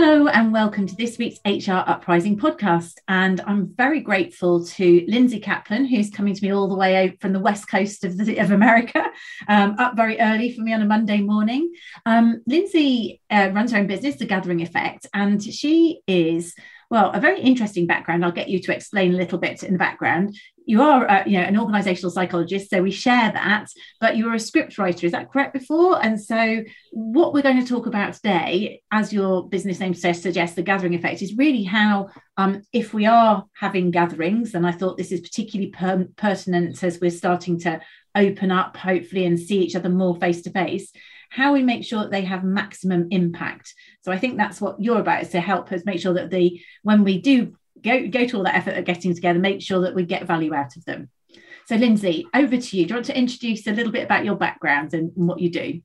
Hello, and welcome to this week's HR Uprising podcast. And I'm very grateful to Lindsey Caplan, who's coming to me all the way from the west coast of, the, of America, um, up very early for me on a Monday morning. Um, Lindsey uh, runs her own business, The Gathering Effect, and she is well, a very interesting background. I'll get you to explain a little bit in the background. You are, uh, you know, an organizational psychologist, so we share that. But you're a script writer, is that correct? Before, and so what we're going to talk about today, as your business name suggests, the gathering effect, is really how, um, if we are having gatherings, and I thought this is particularly per- pertinent as we're starting to open up, hopefully, and see each other more face to face how we make sure that they have maximum impact. So I think that's what you're about is to help us make sure that the when we do go go to all that effort of getting together, make sure that we get value out of them. So Lindsey, over to you. Do you want to introduce a little bit about your background and what you do?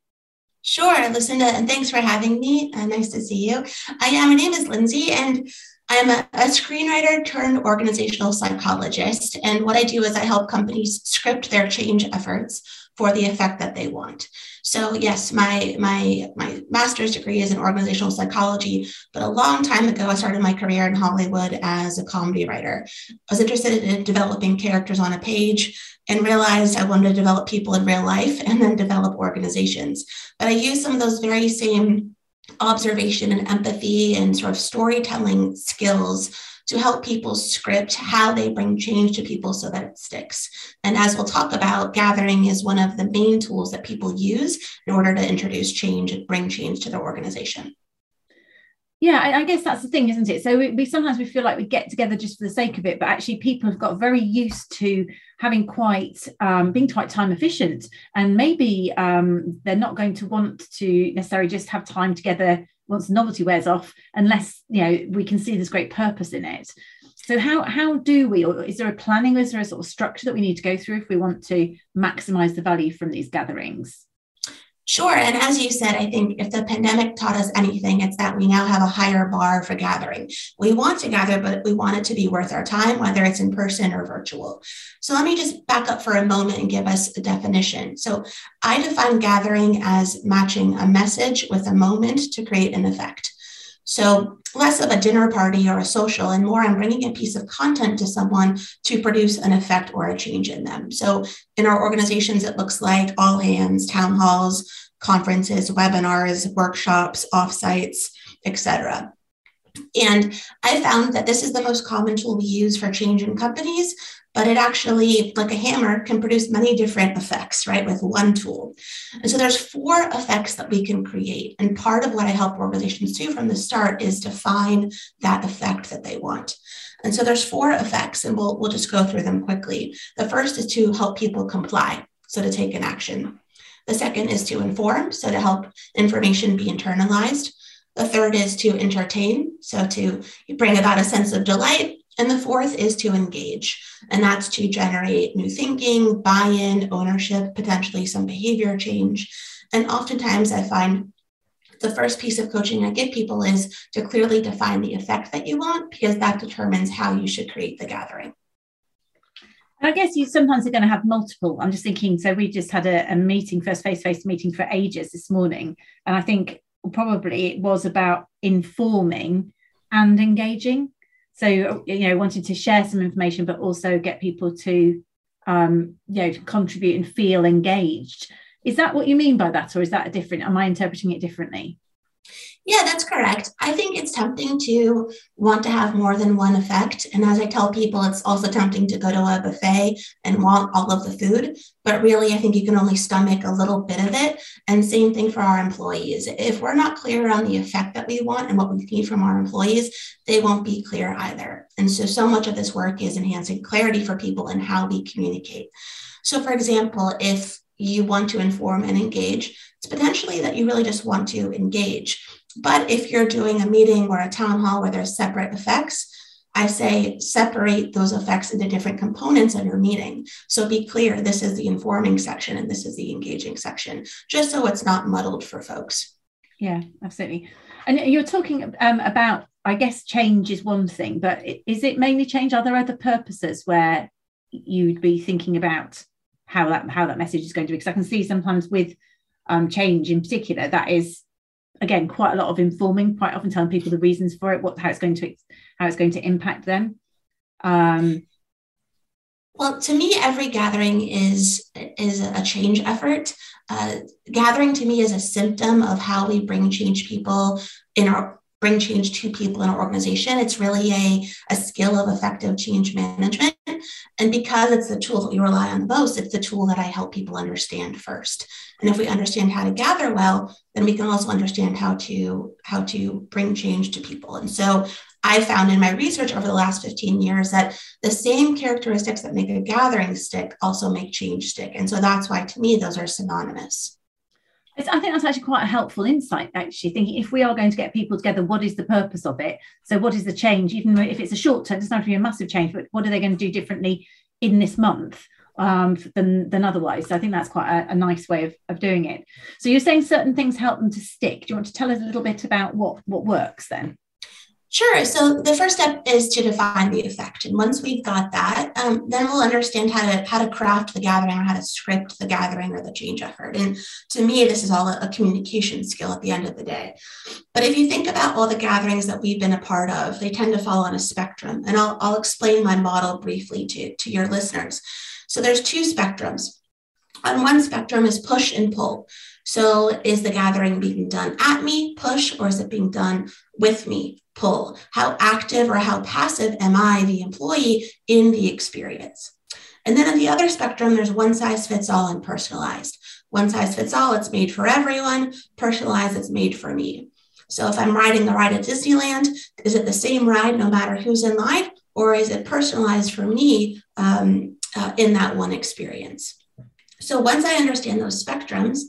Sure, Lucinda, and thanks for having me. Uh, nice to see you. Uh, my name is Lindsey, and I'm a, a, screenwriter turned organizational psychologist. And what I do is I help companies script their change efforts for the effect that they want. So yes, my my my master's degree is in organizational psychology, but a long time ago I started my career in Hollywood as a comedy writer. I was interested in developing characters on a page and realized I wanted to develop people in real life and then develop organizations. But I used some of those very same observation and empathy and sort of storytelling skills to help people script how they bring change to people so that it sticks. And as we'll talk about, gathering is one of the main tools that people use in order to introduce change and bring change to their organization. Yeah, I, guess that's the thing, isn't it? So we, we, sometimes we feel like we get together just for the sake of it, but actually people have got very used to having quite um, being quite time efficient, and maybe um, they're not going to want to necessarily just have time together once the novelty wears off unless you know we can see this great purpose in it. So how how do we or is there a planning is there a sort of structure that we need to go through if we want to maximize the value from these gatherings Sure. And as you said, I think if the pandemic taught us anything, it's that we now have a higher bar for gathering. We want to gather, but we want it to be worth our time, whether it's in person or virtual. So let me just back up for a moment and give us a definition. So I define gathering as matching a message with a moment to create an effect. So less of a dinner party or a social and more I'm bringing a piece of content to someone to produce an effect or a change in them. So in our organizations, it looks like all hands, town halls, conferences, webinars, workshops, offsites, etc. And I found that this is the most common tool we use for change in companies but it actually, like a hammer, can produce many different effects, right, with one tool. And so there's four effects that we can create. And part of what I help organizations do from the start is define that effect that they want. And so there's four effects, and we'll, we'll just go through them quickly. The first is to help people comply, so to take an action. The second is to inform, so to help information be internalized. The third is to entertain, so to bring about a sense of delight. And the fourth is to engage, and that's to generate new thinking, buy in, ownership, potentially some behavior change. And oftentimes I find the first piece of coaching I give people is to clearly define the effect that you want, because that determines how you should create the gathering. I guess you sometimes are going to have multiple. I'm just thinking, so we just had a, a meeting, first face to face meeting for ages this morning. And I think probably it was about informing and engaging so you know wanted to share some information but also get people to um, you know contribute and feel engaged. Is that what you mean by that or is that a different am i interpreting it differently yeah, that's correct. I think it's tempting to want to have more than one effect. And as I tell people, it's also tempting to go to a buffet and want all of the food. But really, I think you can only stomach a little bit of it. And same thing for our employees. If we're not clear on the effect that we want and what we need from our employees, they won't be clear either. And so, so much of this work is enhancing clarity for people and how we communicate. So, for example, if you want to inform and engage, it's potentially that you really just want to engage but if you're doing a meeting or a town hall where there's separate effects, I say separate those effects into different components of your meeting. So be clear this is the informing section and this is the engaging section, just so it's not muddled for folks. Yeah, absolutely. And you're talking um, about, I guess, change is one thing, but is it mainly change? Are there other purposes where you'd be thinking about how that how that message is going to be? Because I can see sometimes with um, change in particular, that is again quite a lot of informing quite often telling people the reasons for it what how it's going to how it's going to impact them. Um, well to me every gathering is is a change effort. Uh, gathering to me is a symptom of how we bring change people in our bring change to people in our organization. It's really a, a skill of effective change management and because it's the tool that we rely on most it's the tool that i help people understand first and if we understand how to gather well, then we can also understand how to how to bring change to people. And so I found in my research over the last 15 years that the same characteristics that make a gathering stick also make change stick. And so that's why to me those are synonymous. I think that's actually quite a helpful insight, actually, thinking if we are going to get people together, what is the purpose of it? So, what is the change? Even if it's a short term, it doesn't have to be a massive change, but what are they going to do differently in this month? um, than than otherwise. So I think that's quite a, a, nice way of, of doing it. So you're saying certain things help them to stick. Do you want to tell us a little bit about what what works then? Sure. So the first step is to define the effect, and once we've got that, um, then we'll understand how to how to craft the gathering or how to script the gathering or the change effort. And to me, this is all a, a communication skill at the end of the day. But if you think about all the gatherings that we've been a part of, they tend to fall on a spectrum, and I'll I'll explain my model briefly to to your listeners. So there's two spectrums. On one spectrum is push and pull. So is the gathering being done at me, push, or is it being done with me, pull? How active or how passive am I, the employee, in the experience? And then on the other spectrum, there's one size fits all and personalized. One size fits all, it's made for everyone. Personalized, it's made for me. So if I'm riding the ride at Disneyland, is it the same ride no matter who's in line? Or is it personalized for me um, uh, in that one experience. So once I understand those spectrums,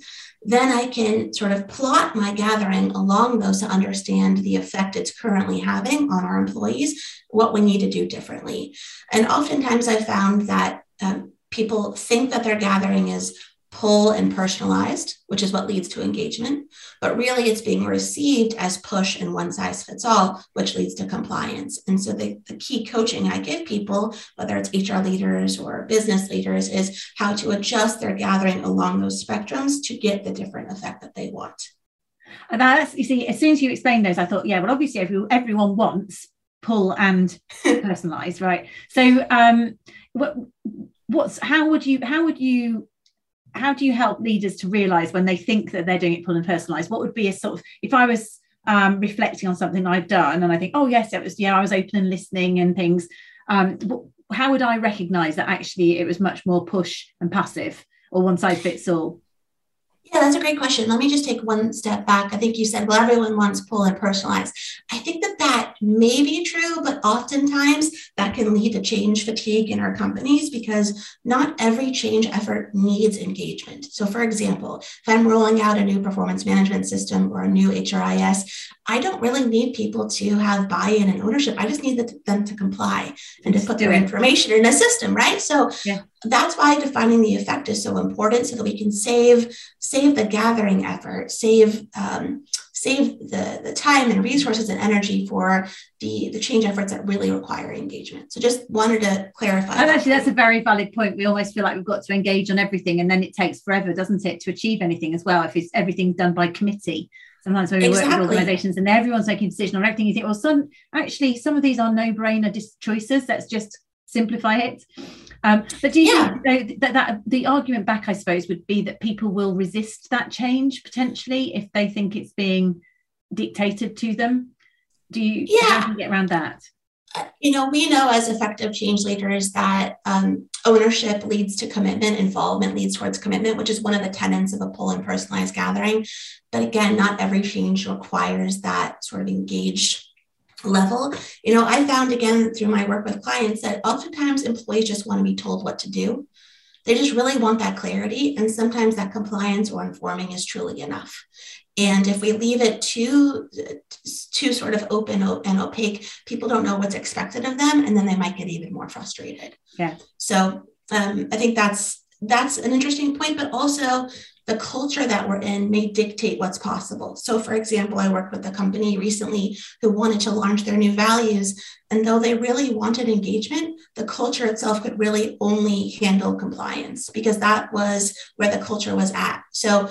then I can sort of plot my gathering along those to understand the effect it's currently having on our employees, what we need to do differently. And oftentimes I found that um, people think that their gathering is pull and personalized, which is what leads to engagement. But really, it's being received as push and one size fits all, which leads to compliance. And so, the, the key coaching I give people, whether it's HR leaders or business leaders, is how to adjust their gathering along those spectrums to get the different effect that they want. And that's, you see, as soon as you explained those, I thought, yeah, well, obviously, every, everyone wants pull and personalized, right? So, um, what, what's how would you how would you how do you help leaders to realize when they think that they're doing it pull and personalized? What would be a sort of if i was um, reflecting on something i've done and i think oh yes it was yeah i was open and listening and things um, how would i recognize that actually it was much more push and passive or one size fits all yeah, that's a great question. Let me just take one step back. I think you said, well, everyone wants pull and personalized. I think that that may be true, but oftentimes that can lead to change fatigue in our companies because not every change effort needs engagement. So, for example, if I'm rolling out a new performance management system or a new HRIS, I don't really need people to have buy in and ownership. I just need them to comply and to put their information in a system, right? So, yeah that's why defining the effect is so important so that we can save save the gathering effort save um, save the, the time and resources and energy for the, the change efforts that really require engagement. So just wanted to clarify. And actually, that's a very valid point. We always feel like we've got to engage on everything and then it takes forever, doesn't it, to achieve anything as well if it's everything done by committee. Sometimes when we exactly. work with organizations and everyone's making a decision on everything, you think, well, some actually some of these are no-brainer choices. Let's just simplify it. Um, but do you yeah. think that, that the argument back, I suppose, would be that people will resist that change potentially if they think it's being dictated to them? Do you, yeah. how do you get around that? You know, we know as effective change leaders that um, ownership leads to commitment, involvement leads towards commitment, which is one of the tenets of a pull and personalized gathering. But again, not every change requires that sort of engaged level. You know, I found again through my work with clients that oftentimes employees just want to be told what to do. They just really want that clarity. And sometimes that compliance or informing is truly enough. And if we leave it too, too sort of open and opaque, people don't know what's expected of them, and then they might get even more frustrated. Yeah. So um, I think that's that's an interesting point, but also the culture that we're in may dictate what's possible. So, for example, I worked with a company recently who wanted to launch their new values. And though they really wanted engagement, the culture itself could really only handle compliance because that was where the culture was at. So,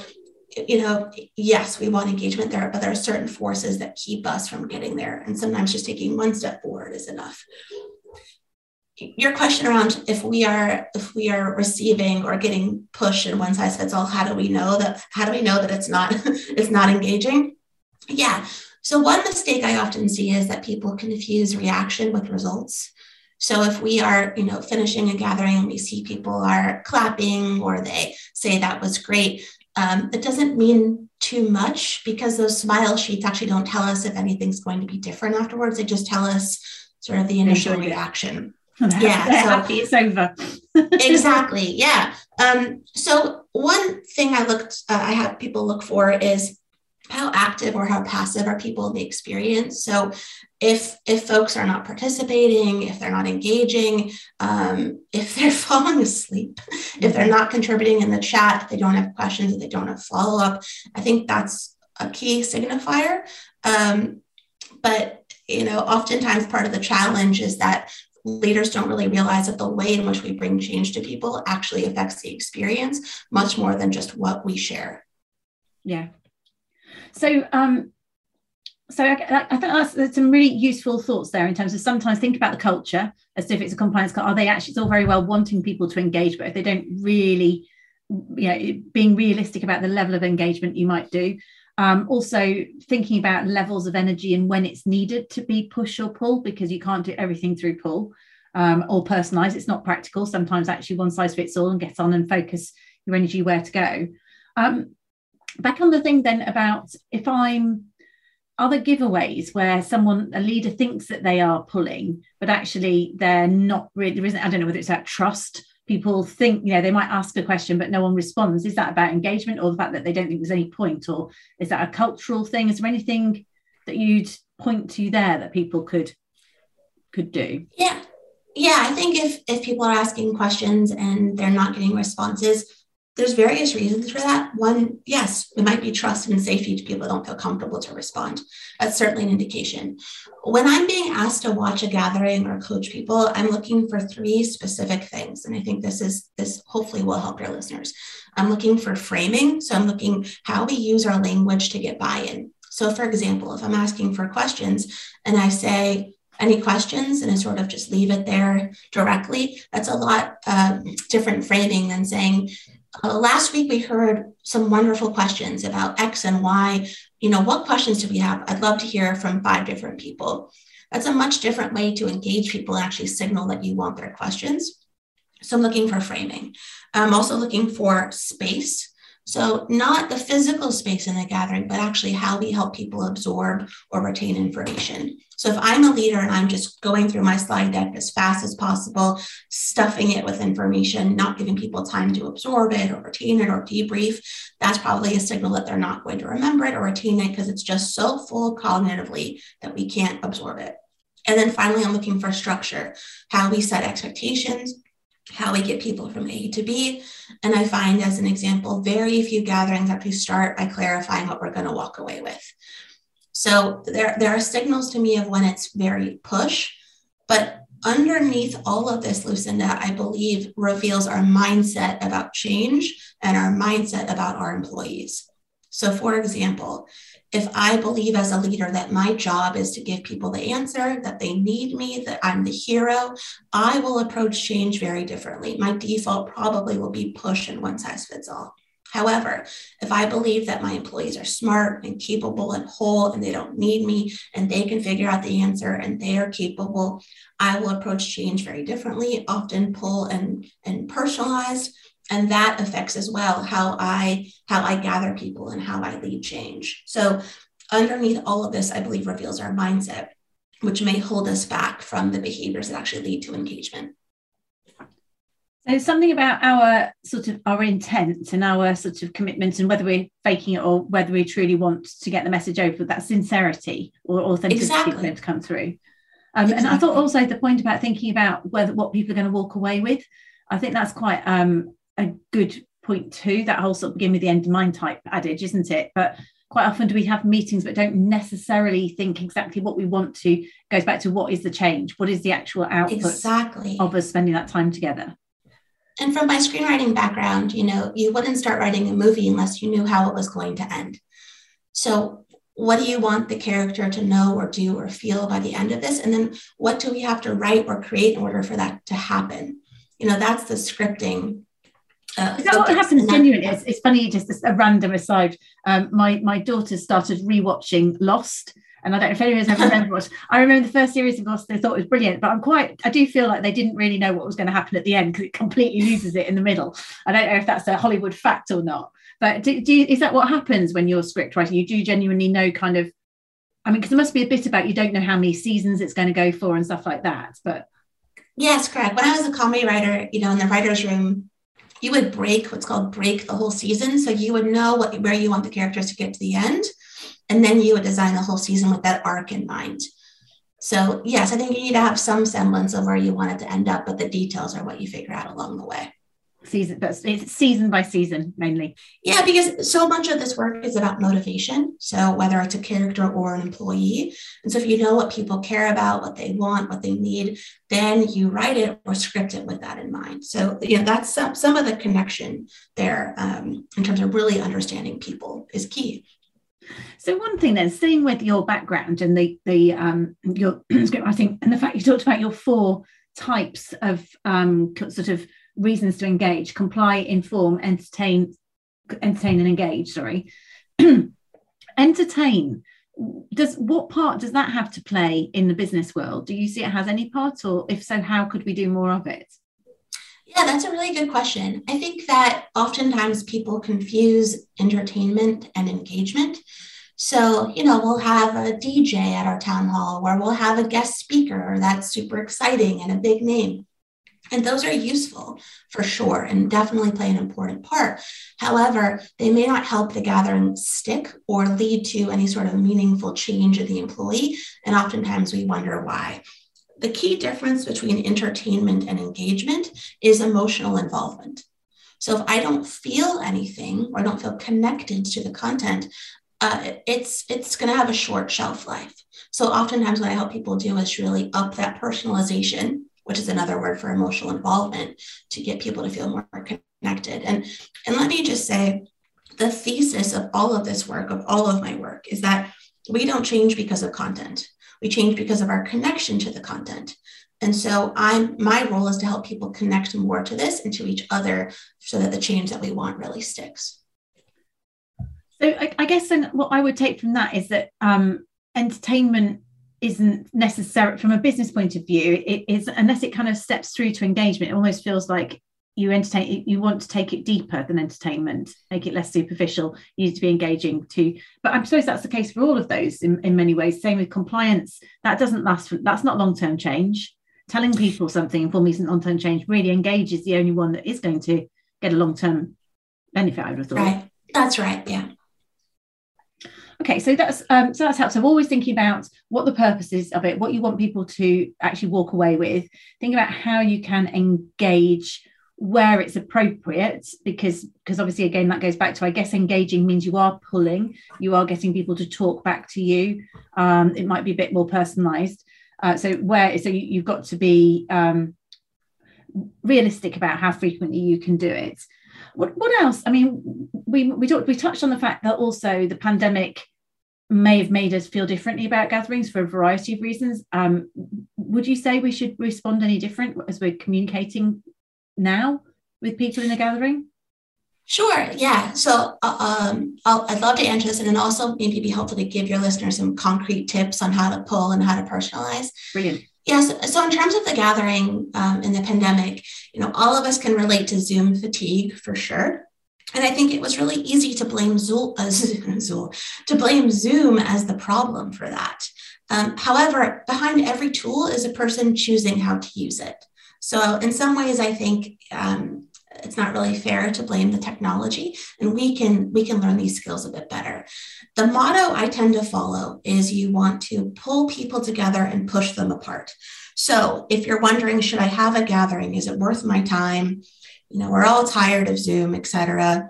you know, yes, we want engagement there, but there are certain forces that keep us from getting there. And sometimes just taking one step forward is enough. Your question around if we are if we are receiving or getting pushed in one size fits all, how do we know that how do we know that it's not it's not engaging? Yeah. So one mistake I often see is that people confuse reaction with results. So if we are, you know, finishing a gathering and we see people are clapping or they say that was great, um, it doesn't mean too much because those smile sheets actually don't tell us if anything's going to be different afterwards. They just tell us sort of the initial reaction. yeah, so, happy it's over. exactly. Yeah. Um, so one thing I looked, uh, I have people look for is how active or how passive are people in the experience so if if folks are not participating if they're not engaging um, if they're falling asleep if they're not contributing in the chat they don't have questions they don't have follow-up i think that's a key signifier. Um, but you know oftentimes part of the challenge is that leaders don't really realize that the way in which we bring change to people actually affects the experience much more than just what we share. Yeah. So, um, so I, I think that's, some really useful thoughts there in terms of sometimes think about the culture as if it's a compliance. Are they actually? It's all very well wanting people to engage, but if they don't really, you know, being realistic about the level of engagement you might do. Um, also thinking about levels of energy and when it's needed to be push or pull because you can't do everything through pull um, or personalize. It's not practical. Sometimes actually one size fits all and get on and focus your energy where to go. Um, back on the thing then about if I'm other giveaways where someone a leader thinks that they are pulling, but actually they're not really there isn't, I don't know whether it's that trust. People think, you know, they might ask a question, but no one responds. Is that about engagement or the fact that they don't think there's any point? Or is that a cultural thing? Is there anything that you'd point to there that people could could do? Yeah. Yeah. I think if if people are asking questions and they're not getting responses, there's various reasons for that. One, yes, it might be trust and safety to people don't feel comfortable to respond. That's certainly an indication. When I'm being asked to watch a gathering or coach people, I'm looking for three specific things. And I think this is this hopefully will help your listeners. I'm looking for framing. So I'm looking how we use our language to get buy-in. So for example, if I'm asking for questions and I say, any questions and I sort of just leave it there directly. That's a lot uh, different framing than saying, uh, last week we heard some wonderful questions about X and Y. You know, what questions do we have? I'd love to hear from five different people. That's a much different way to engage people and actually signal that you want their questions. So I'm looking for framing. I'm also looking for space. So, not the physical space in the gathering, but actually how we help people absorb or retain information. So, if I'm a leader and I'm just going through my slide deck as fast as possible, stuffing it with information, not giving people time to absorb it or retain it or debrief, that's probably a signal that they're not going to remember it or retain it because it's just so full cognitively that we can't absorb it. And then finally, I'm looking for structure, how we set expectations, how we get people from A to B. And I find, as an example, very few gatherings actually start by clarifying what we're going to walk away with. So there, there are signals to me of when it's very push, but underneath all of this, Lucinda, I believe reveals our mindset about change and our mindset about our employees. So, for example, if I believe as a leader that my job is to give people the answer, that they need me, that I'm the hero, I will approach change very differently. My default probably will be push and one size fits all. However, if I believe that my employees are smart and capable and whole and they don't need me and they can figure out the answer and they are capable, I will approach change very differently, often pull and, and personalized. And that affects as well how I how I gather people and how I lead change. So underneath all of this, I believe reveals our mindset, which may hold us back from the behaviors that actually lead to engagement. So something about our sort of our intent and our sort of commitment and whether we're faking it or whether we truly want to get the message over, with that sincerity or authenticity exactly. to come through. Um, exactly. And I thought also the point about thinking about whether what people are going to walk away with, I think that's quite um, a good point too. That whole sort of begin with the end in mind type adage, isn't it? But quite often do we have meetings but don't necessarily think exactly what we want to goes back to what is the change what is the actual output exactly. of us spending that time together and from my screenwriting background, you know, you wouldn't start writing a movie unless you knew how it was going to end. So, what do you want the character to know or do or feel by the end of this? And then, what do we have to write or create in order for that to happen? You know, that's the scripting. Uh, Is that what happens genuinely? It's, it's funny, just a random aside. Um, my my daughter started rewatching Lost and I don't know if anyone's ever what I remember the first series of Lost, they thought it was brilliant, but I'm quite, I do feel like they didn't really know what was going to happen at the end because it completely loses it in the middle. I don't know if that's a Hollywood fact or not, but do, do you, is that what happens when you're script writing? You do genuinely know kind of, I mean, because there must be a bit about you don't know how many seasons it's going to go for and stuff like that, but. Yes, correct. When I was a comedy writer, you know, in the writer's room, you would break what's called break the whole season. So you would know what where you want the characters to get to the end. And then you would design the whole season with that arc in mind. So, yes, I think you need to have some semblance of where you want it to end up, but the details are what you figure out along the way. Season, but it's season by season mainly. Yeah, because so much of this work is about motivation. So, whether it's a character or an employee. And so, if you know what people care about, what they want, what they need, then you write it or script it with that in mind. So, you know, that's some, some of the connection there um, in terms of really understanding people is key. So one thing then, staying with your background and the the um, your script writing and the fact you talked about your four types of um, sort of reasons to engage: comply, inform, entertain, entertain, and engage. Sorry, entertain. Does what part does that have to play in the business world? Do you see it has any part, or if so, how could we do more of it? Yeah, that's a really good question. I think that oftentimes people confuse entertainment and engagement. So, you know, we'll have a DJ at our town hall where we'll have a guest speaker that's super exciting and a big name. And those are useful for sure and definitely play an important part. However, they may not help the gathering stick or lead to any sort of meaningful change in the employee. And oftentimes we wonder why. The key difference between entertainment and engagement is emotional involvement. So if I don't feel anything or I don't feel connected to the content, uh, it's it's going to have a short shelf life. So oftentimes, what I help people do is really up that personalization, which is another word for emotional involvement, to get people to feel more connected. And and let me just say, the thesis of all of this work, of all of my work, is that we don't change because of content. We change because of our connection to the content. And so I'm my role is to help people connect more to this and to each other so that the change that we want really sticks. So I, I guess then what I would take from that is that um, entertainment isn't necessary from a business point of view. It is unless it kind of steps through to engagement. It almost feels like you entertain you want to take it deeper than entertainment make it less superficial you need to be engaging too but i suppose that's the case for all of those in, in many ways. Same with compliance. That doesn't last for, that's not long-term change. Telling people something informing isn't long-term change really engage is the only one that is going to get a long-term benefit i would have thought. Right. That's right. Yeah okay so that's um, so that's helpful so always thinking about what the purpose is of it what you want people to actually walk away with. Think about how you can engage where it's appropriate because because obviously again that goes back to i guess engaging means you are pulling you are getting people to talk back to you. Um, it might be a bit more personalized. Uh, so where so you, have got to be um, realistic about how frequently you can do it What, what else? I mean, we we talked we touched on the fact that also the pandemic may have made us feel differently about gatherings for a variety of reasons. Um, would you say we should respond any different as we're communicating now with people in a gathering? Sure. Yeah. So uh, um, i would love to answer this, and then also maybe be helpful to give your listeners some concrete tips on how to pull and how to personalize. Brilliant. Yes. So in terms of the gathering um, in the pandemic, you know, all of us can relate to Zoom fatigue for sure. And I think it was really easy to blame Zoom, uh, to blame Zoom as the problem for that. Um, however, behind every tool is a person choosing how to use it. So in some ways, I think um, it's not really fair to blame the technology, and we can we can learn these skills a bit better. The motto I tend to follow is you want to pull people together and push them apart. So if you're wondering, should I have a gathering? Is it worth my time? you know, we're all tired of Zoom, et cetera.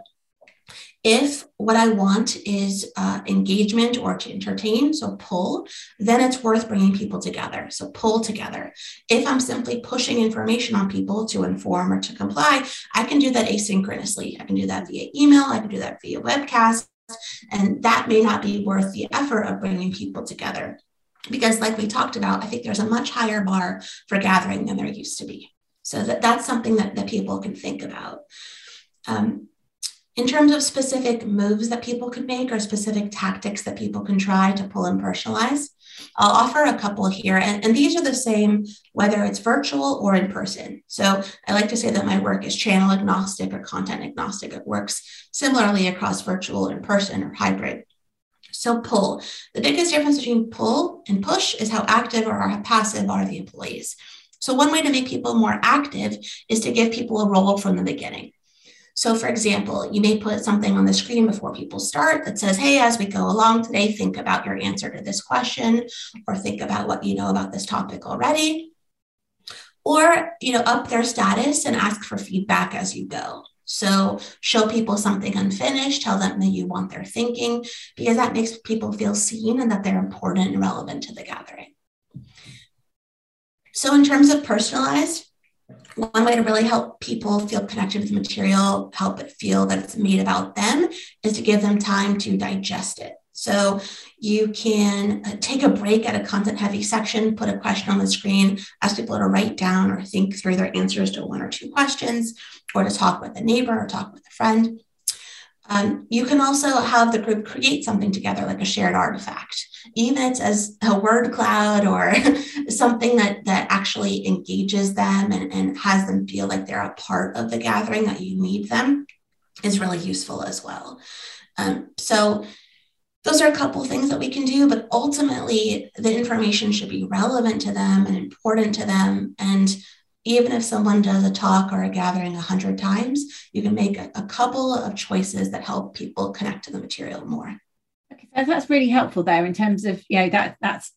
If what I want is uh, engagement or to entertain, so pull, then it's worth bringing people together. So pull together. If I'm simply pushing information on people to inform or to comply, I can do that asynchronously. I can do that via email, I can do that via webcast, and that may not be worth the effort of bringing people together. Because, like we talked about, I think there's a much higher bar for gathering than there used to be. So that, that's something that, that people can think about. Um, in terms of specific moves that people can make or specific tactics that people can try to pull and personalize, I'll offer a couple here. And, and these are the same whether it's virtual or in person. So I like to say that my work is channel agnostic or content agnostic. It works similarly across virtual, in person, or hybrid. So pull. The biggest difference between pull and push is how active or how passive are the employees. So, one way to make people more active is to give people a role from the beginning. So, for example, you may put something on the screen before people start that says, Hey, as we go along today, think about your answer to this question, or think about what you know about this topic already. Or, you know, up their status and ask for feedback as you go. So, show people something unfinished, tell them that you want their thinking, because that makes people feel seen and that they're important and relevant to the gathering. So, in terms of personalized, one way to really help people feel connected to the material, help it feel that it's made about them, is to give them time to digest it. So you can uh, take a break at a content heavy section, put a question on the screen, ask people to write down or think through their answers to one or two questions, or to talk with a neighbor or talk with a friend. Um, you can also have the group create something together, like a shared artifact, even as a word cloud or something that, that actually engages them and, and has them feel like they're a part of the gathering, that you need them, is really useful as well. Um, so, those are a couple things that we can do, but ultimately, the information should be relevant to them and important to them. And even if someone does a talk or a gathering a hundred times, you can make a, a, couple of choices that help people connect to the material more. Okay, that's really helpful there in terms of you know that that's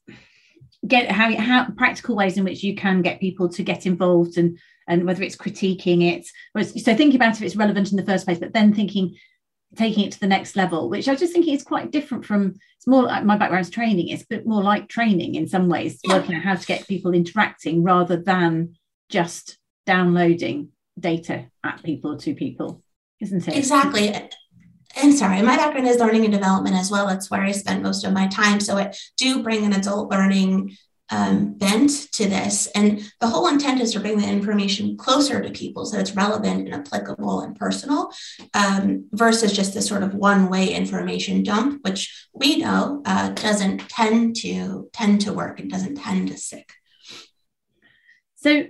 get how how practical ways in which you can get people to get involved and and whether it's critiquing it. So thinking about if it's relevant in the first place, but then thinking taking it to the next level, which I just think is quite different from it's more like my background is training. It's a bit more like training in some ways, yeah. working out how to get people interacting rather than just downloading data at people to people, isn't it? Exactly. And sorry, my background is learning and development as well. That's where I spend most of my time. So I do bring an adult learning um, bent to this. And the whole intent is to bring the information closer to people so it's relevant and applicable and personal um, versus just this sort of one way information dump, which we know uh, doesn't tend to tend to work and doesn't tend to stick. So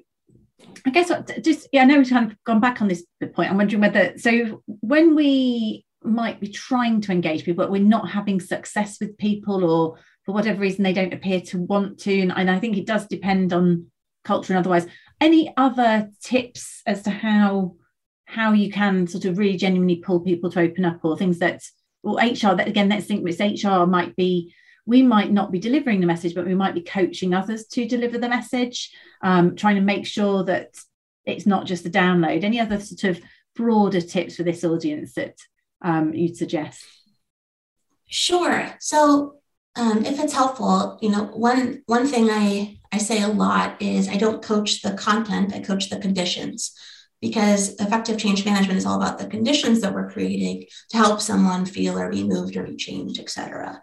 I guess uh, just yeah, I know we've kind of gone back on this point. I'm wondering whether so when we might be trying to engage people, but we're not having success with people, or for whatever reason they don't appear to want to, and, and I think it does depend on culture and otherwise. Any other tips as to how how you can sort of really genuinely pull people to open up, or things that or HR that again, let's think it's HR might be we might not be delivering the message, but we might be coaching others to deliver the message, um, trying to make sure that it's not just a download. Any other sort of broader tips for this audience that um, you'd suggest? Sure. So um, if it's helpful, you know, one one thing I I say a lot is I don't coach the content, I coach the conditions. because effective change management is all about the conditions that we're creating to help someone feel or be moved or be changed, et cetera.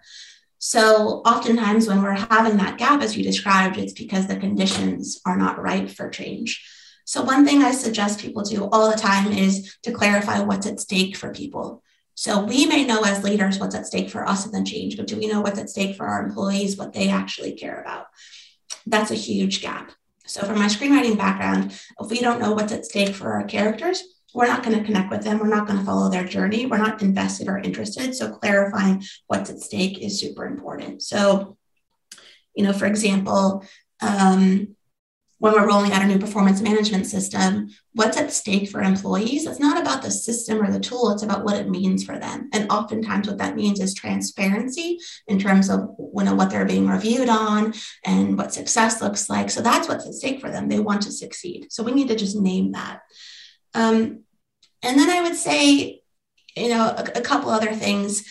So oftentimes when we're having that gap, as you described, it's because the conditions are not right for change. So one thing I suggest people do all the time is to clarify what's at stake for people. So we may know as leaders what's at stake for us in the change, but do we know what's at stake for our employees, what they actually care about? That's a huge gap. So from my screenwriting background, if we don't know what's at stake for our characters, we're not going to connect with them. We're not going to follow their journey. We're not invested or interested. So clarifying what's at stake is super important. So, you know, for example, um, when we're rolling out a new performance management system, what's at stake for employees? It's not about the system or the tool, it's about what it means for them. And oftentimes, what that means is transparency in terms of you know, what they're being reviewed on and what success looks like. So that's what's at stake for them. They want to succeed. So we need to just name that. Um, and then I would say, you know, a, a couple other things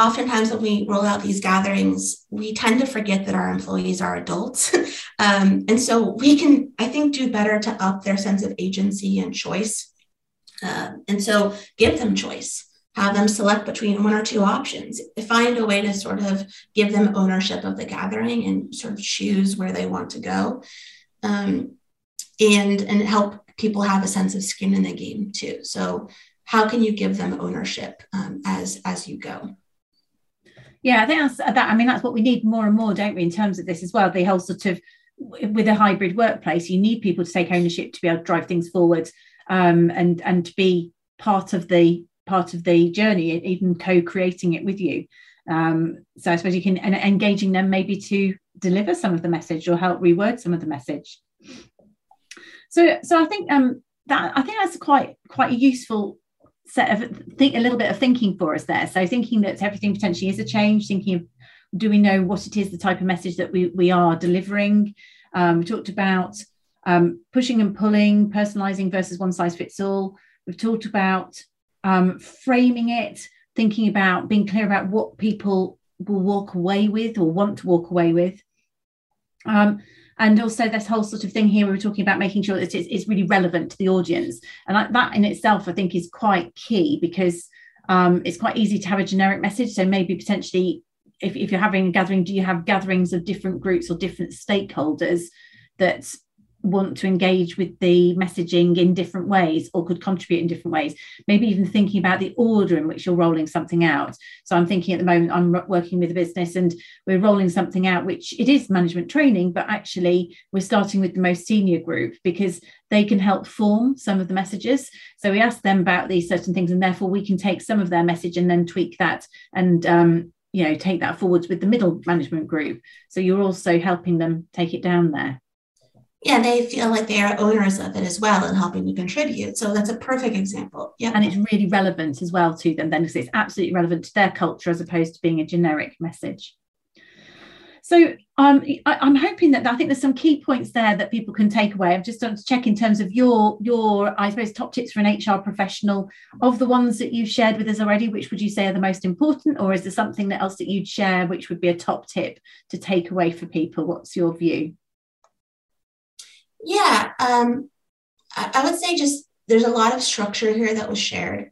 oftentimes when we roll out these gatherings, we tend to forget that our employees are adults. um, and so we can, I think, do better to up their sense of agency and choice. Uh, and so give them choice, have them select between one or two options, find a way to sort of give them ownership of the gathering and sort of choose where they want to go. Um, and, and help people have a sense of skin in the game too. So how can you give them ownership um, as as you go? Yeah, I think that's that. I mean, that's what we need more and more, don't we, in terms of this as well? The whole sort of with a hybrid workplace, you need people to take ownership to be able to drive things forward um, and and to be part of the part of the journey, even co-creating it with you. Um, so I suppose you can and engaging them maybe to deliver some of the message or help reword some of the message. So so I think um, that I think that's quite quite a useful set of think a little bit of thinking for us there. So thinking that everything potentially is a change, thinking of do we know what it is, the type of message that we, we are delivering. Um, we talked about um, pushing and pulling, personalizing versus one size fits all. We've talked about um, framing it, thinking about being clear about what people will walk away with or want to walk away with. Um, and also this whole sort of thing here we were talking about making sure that it's, it's really relevant to the audience. And that in itself i think is quite key because um, it's quite easy to have a generic message. So maybe potentially if, if you're having a gathering do you have gatherings of different groups or different stakeholders that want to engage with the messaging in different ways or could contribute in different ways. Maybe even thinking about the order in which you're rolling something out. So i'm thinking at the moment i'm working with a business and we're rolling something out which it is management training but actually we're starting with the most senior group because they can help form some of the messages. So we ask them about these certain things and therefore we can take some of their message and then tweak that and um, you know take that forwards with the middle management group. So you're also helping them take it down there yeah, they feel like they are owners of it as well and helping to contribute. So that's a perfect example. Yeah. And it's really relevant as well to them then because it's absolutely relevant to their culture as opposed to being a generic message. So um, I, am hoping that I think there's some key points there that people can take away. I've just done to check in terms of your your I suppose top tips for an HR professional of the ones that you've shared with us already. Which would you say are the most important, or is there something else that you'd share which would be a top tip to take away for people? What's your view? Yeah, um, I, I would say just there's a lot of structure here that was shared.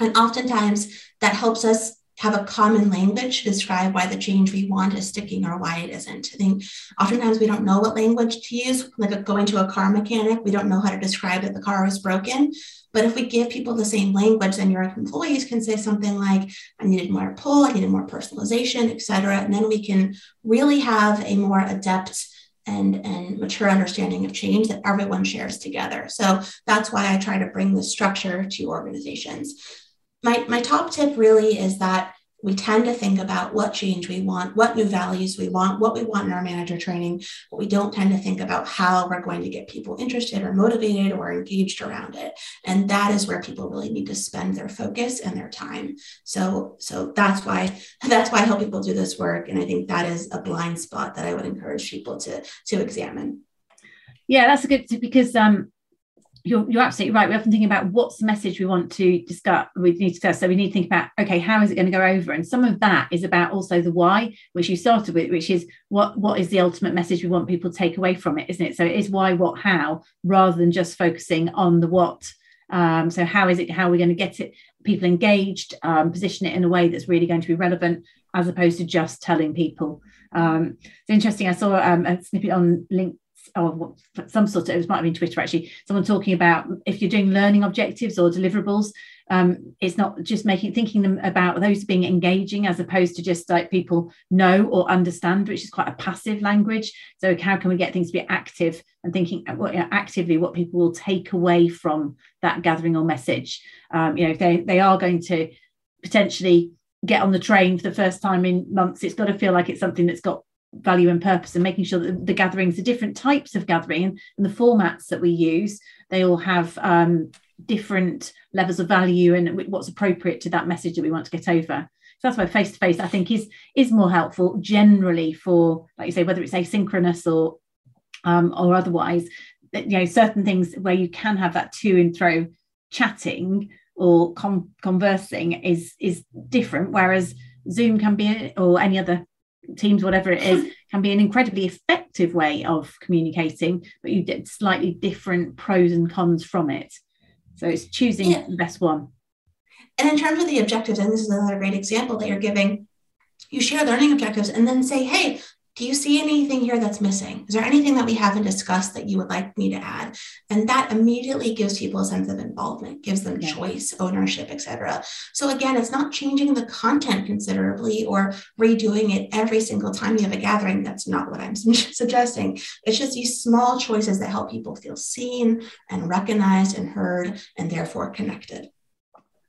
And oftentimes that helps us have a common language to describe why the change we want is sticking or why it isn't. I think oftentimes we don't know what language to use, like going to a car mechanic, we don't know how to describe that the car is broken. But if we give people the same language, then your employees can say something like, I needed more pull, I needed more personalization, et cetera. And then we can really have a more adept and, and mature understanding of change that everyone shares together. So that's why I try to bring this structure to organizations. My, my top tip really is that we tend to think about what change we want, what new values we want, what we want in our manager training, but we don't tend to think about how we're going to get people interested or motivated or engaged around it. And that is where people really need to spend their focus and their time. So, so that's why that's why I help people do this work. And I think that is a blind spot that I would encourage people to to examine. Yeah, that's a good because um you're, you're absolutely right. We often think about what's the message we want to discuss. We need to discuss. So we need to think about okay, how is it going to go over? And some of that is about also the why, which you started with, which is what what is the ultimate message we want people to take away from it, isn't it? So it is why, what, how, rather than just focusing on the what Um, so how is it? How are we going to get it? People engaged, um, position it in a way that's really going to be relevant, as opposed to just telling people. Um, it's interesting. I saw um, a snippet on LinkedIn or some sort of it might have been Twitter actually. Someone talking about if you're doing learning objectives or deliverables, um, it's not just making thinking them about those being engaging as opposed to just like people know or understand, which is quite a passive language. So how can we get things to be active and thinking uh, you know, actively what people will take away from that gathering or message? Um, you know, if they they are going to potentially get on the train for the first time in months, it's got to feel like it's something that's got value and purpose and making sure that the gatherings the different types of gathering and, the formats that we use they all have um, different levels of value and what's appropriate to that message that we want to get over. So that's why face to face, I think, is is more helpful generally for, like you say, whether it's asynchronous or um, or otherwise. You know, certain things where you can have that to and fro chatting or conversing is is different. Whereas Zoom can be, or any other Teams, whatever it is, can be an incredibly effective way of communicating, but you get slightly different pros and cons from it. So it's choosing yeah. the best one. And in terms of the objectives, and this is another great example that you're giving, you share learning objectives and then say, hey, do you see anything here that's missing? Is there anything that we haven't discussed that you would like me to add? And that immediately gives people a sense of involvement, gives them yeah. choice, ownership, etc. So again, it's not changing the content considerably or redoing it every single time you have a gathering. That's not what I'm suggesting. It's just these small choices that help people feel seen and recognized and heard and therefore connected.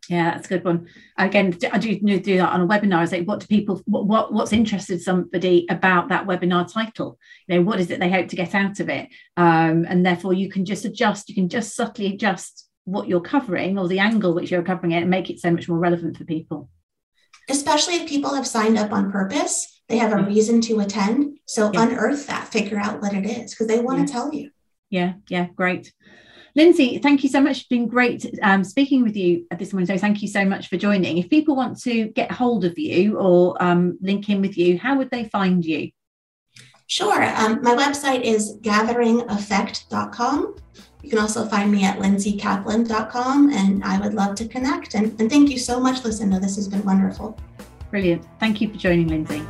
Yeah, that's a good one. Again, I do do that on a webinar. I say, what do people, what, what what's interested somebody about that webinar title? You know, what is it they hope to get out of it? Um, and therefore, you can just adjust. You can just subtly adjust what you're covering or the angle which you're covering it, and make it so much more relevant for people. Especially if people have signed up on purpose, they have a reason to attend. So yeah. unearth that, figure out what it is because they want yeah. to tell you. Yeah, yeah, great. Lindsey, thank you so much. It's been great um, speaking with you at this morning. So thank you so much for joining. If people want to get hold of you or um, link in with you, how would they find you? Sure. Um, my website is gatheringeffect.com. You can also find me at lindseycaplan.com, and I would love to connect. And, and thank you so much, Lucinda. This has been wonderful. Brilliant. Thank you for joining, Lindsey.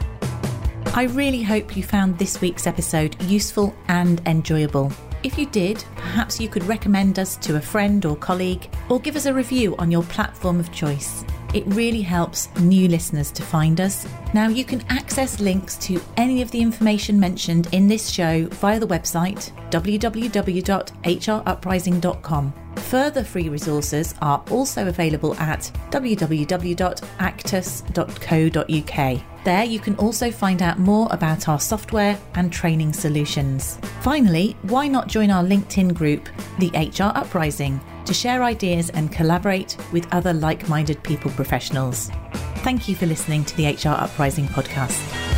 I really hope you found this week's episode useful and enjoyable. If you did, perhaps you could recommend us to a friend or colleague, or give us a review on your platform of choice. It really helps new listeners to find us. Now, you can access links to any of the information mentioned in this show via the website www.hruprising.com. Further free resources are also available at www.actus.co.uk. There you can also find out more about our software and training solutions. Finally, why not join our LinkedIn group, The HR Uprising, to share ideas and collaborate with other like minded people professionals? Thank you for listening to the HR Uprising podcast.